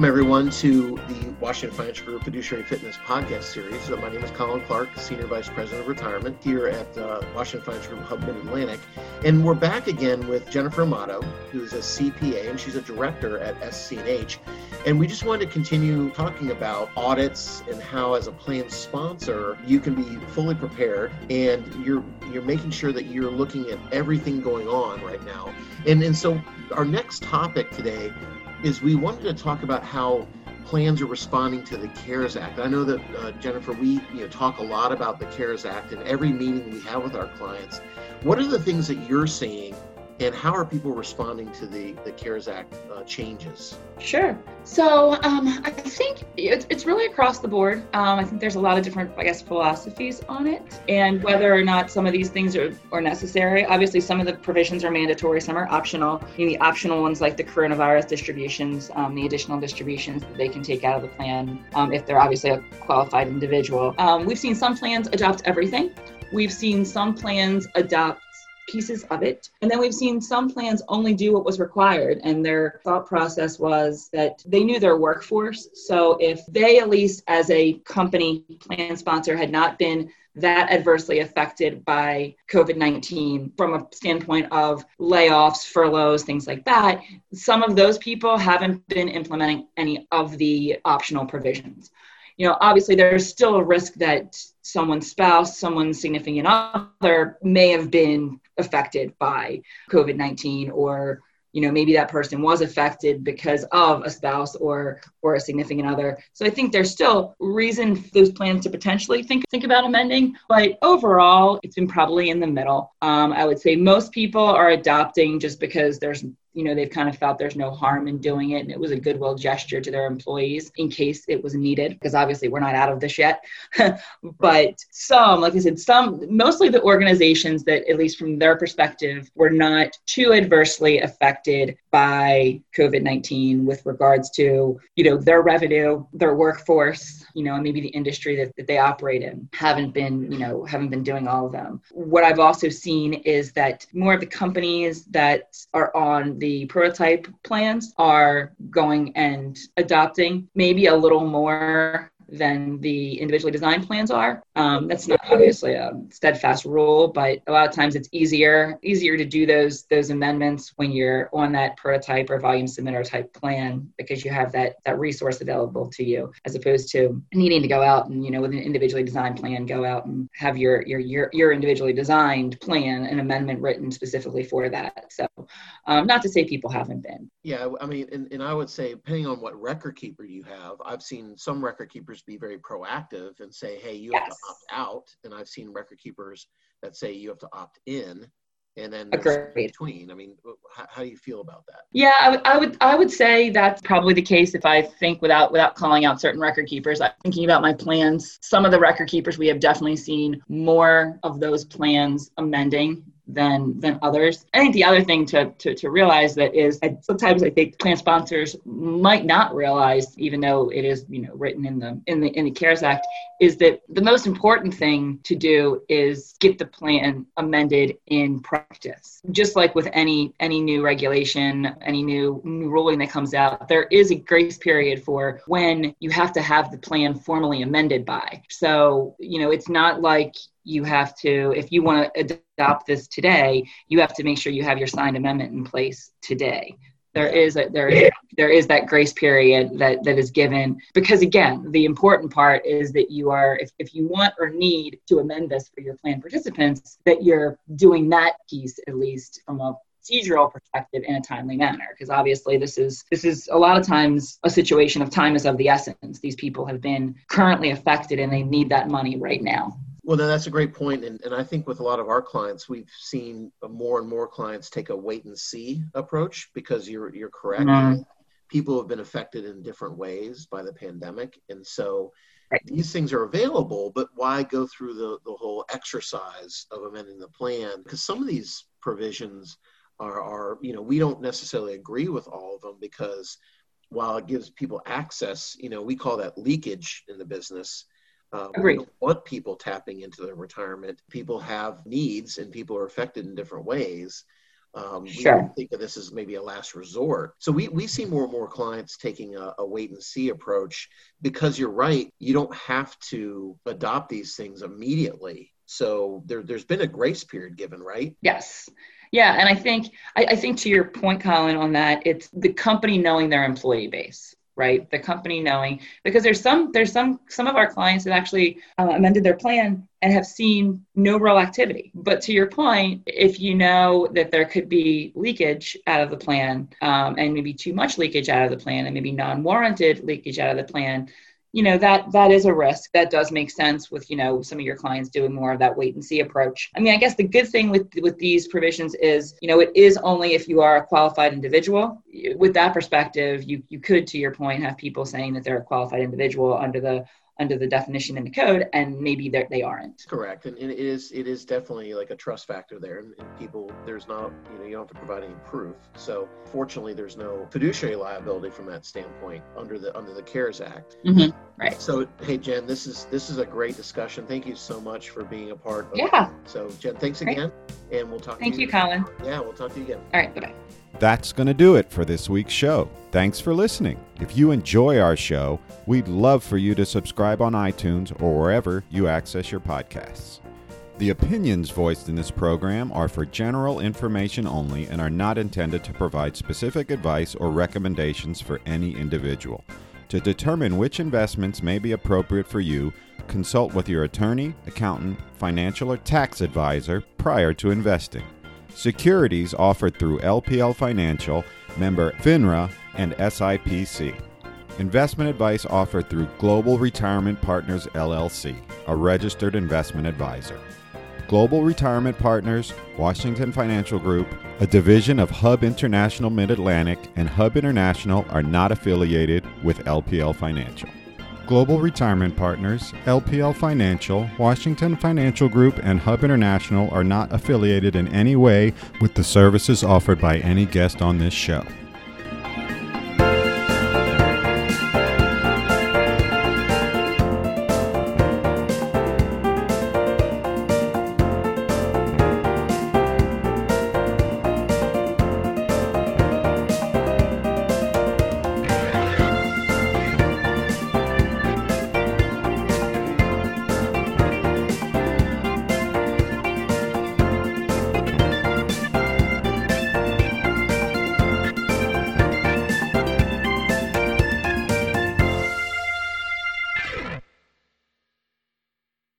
Welcome, everyone, to the Washington Financial Group Fiduciary Fitness podcast series. Uh, my name is Colin Clark, Senior Vice President of Retirement here at uh, Washington Financial Group Hub Mid Atlantic. And we're back again with Jennifer Amato, who's a CPA, and she's a director at SC&H. And we just wanted to continue talking about audits and how, as a plan sponsor, you can be fully prepared and you're you're making sure that you're looking at everything going on right now. And and so our next topic today is we wanted to talk about how plans are responding to the CARES Act. I know that uh, Jennifer, we you know talk a lot about the CARES Act in every meeting we have with our clients. What are the things that you're seeing and how are people responding to the, the CARES Act uh, changes? Sure. So um, I think it's, it's really across the board. Um, I think there's a lot of different, I guess, philosophies on it and whether or not some of these things are, are necessary. Obviously, some of the provisions are mandatory, some are optional. You know, the optional ones like the coronavirus distributions, um, the additional distributions that they can take out of the plan um, if they're obviously a qualified individual. Um, we've seen some plans adopt everything. We've seen some plans adopt pieces of it. And then we've seen some plans only do what was required. And their thought process was that they knew their workforce. So if they, at least as a company plan sponsor, had not been that adversely affected by COVID 19 from a standpoint of layoffs, furloughs, things like that, some of those people haven't been implementing any of the optional provisions. You know, obviously, there's still a risk that someone's spouse, someone's significant other may have been affected by COVID 19 or you know maybe that person was affected because of a spouse or or a significant other. So i think there's still reason for those plans to potentially think think about amending but overall it's been probably in the middle. Um, i would say most people are adopting just because there's you know they've kind of felt there's no harm in doing it and it was a goodwill gesture to their employees in case it was needed because obviously we're not out of this yet. But some like i said some mostly the organizations that at least from their perspective were not too adversely affected by covid-19 with regards to you know their revenue their workforce you know and maybe the industry that, that they operate in. Haven't been you know haven't been doing all of them. What i've also seen is that more of the companies that are on the prototype plans are going and adopting maybe a little more than the individually designed plans are. Um, that's not obviously a steadfast rule, but a lot of times it's easier easier to do those those amendments when you're on that prototype or volume submitter type plan because you have that that resource available to you as opposed to needing to go out and you know with an individually designed plan go out and have your your your, your individually designed plan an amendment written specifically for that. So um, not to say people haven't been. Yeah, I mean, and, and I would say depending on what record keeper you have, I've seen some record keepers be very proactive and say, hey, you yes. have to opt out. And I've seen record keepers that say you have to opt in. And then between. I mean how, how, do you feel about that? Yeah I, w- I would i would say that's probably the case if i think without without calling out certain record keepers. I'm thinking about my plans. Some of the record keepers we have definitely seen more of those plans amending than than others. I think the other thing to, to, to realize that is sometimes I think plan sponsors might not realize, even though it is you know written in the in the in the CARES Act, is that the most important thing to do is get the plan amended in practice. Just like with any any new regulation, any new, new ruling that comes out, there is a grace period for when you have to have the plan formally amended by. So you know it's not like you have to if you want to adopt this today you have to make sure you have your signed amendment in place today. There is a, there is there is that grace period that that is given because again the important part is that you are if, if you want or need to amend this for your plan participants that you're doing that piece at least from a procedural perspective in a timely manner. Because obviously this is this is a lot of times a situation of time is of the essence. These people have been currently affected and they need that money right now well, no, that's a great point, and and I think with a lot of our clients, we've seen more and more clients take a wait and see approach because you're you're correct. Mm-hmm. People have been affected in different ways by the pandemic, and so right. these things are available. But why go through the the whole exercise of amending the plan? Because some of these provisions are are you know we don't necessarily agree with all of them because while it gives people access, you know, we call that leakage in the business uh, we don't want people tapping into their retirement. People have needs and people are affected in different ways. Um, sure. We think of this as maybe a last resort. So we, we see more and more clients taking a, a wait and see approach because you're right. You don't have to adopt these things immediately. So there, there's been a grace period given, right? Yes. Yeah, and I think I, I, think to your point, Colin, on that, it's the company knowing their employee base right? The company knowing because there's some there's some some of our clients that actually uh, amended their plan and have seen no real activity. But to your point if you know that there could be leakage out of the plan um, and maybe too much leakage out of the plan and maybe non-warranted leakage out of the plan you know that that is a risk that does make sense with you know some of your clients doing more of that wait and see approach. I mean i guess the good thing with with these provisions is you know it is only if you are a qualified individual. With that perspective you you could to your point have people saying that they're a qualified individual under the under the definition in the code and maybe they aren't. Correct and, it is it is definitely like a trust factor there and, and, people there's not you know you don't have to provide any proof. So fortunately there's no fiduciary liability from that standpoint under the under the cares act. Mm-hmm. right. So hey jen this is this is a great discussion. Thank you so much for being a part of yeah. it. so jen thanks again great. and we'll talk thank you, you colin. Yeah we'll talk to you again. All right bye-bye that's going to do it for this week's show. Thanks for listening. If you enjoy our show, we'd love for you to subscribe on iTunes or wherever you access your podcasts. The opinions voiced in this program are for general information only and are not intended to provide specific advice or recommendations for any individual. To determine which investments may be appropriate for you, consult with your attorney, accountant, financial, or tax advisor prior to investing. Securities offered through LPL Financial, member FINRA, and SIPC. Investment advice offered through Global Retirement Partners LLC, a registered investment advisor. Global Retirement Partners, Washington Financial Group, a division of Hub International Mid Atlantic, and Hub International are not affiliated with LPL Financial. Global Retirement Partners, LPL Financial, Washington Financial Group, and Hub International are not affiliated in any way with the services offered by any guest on this show.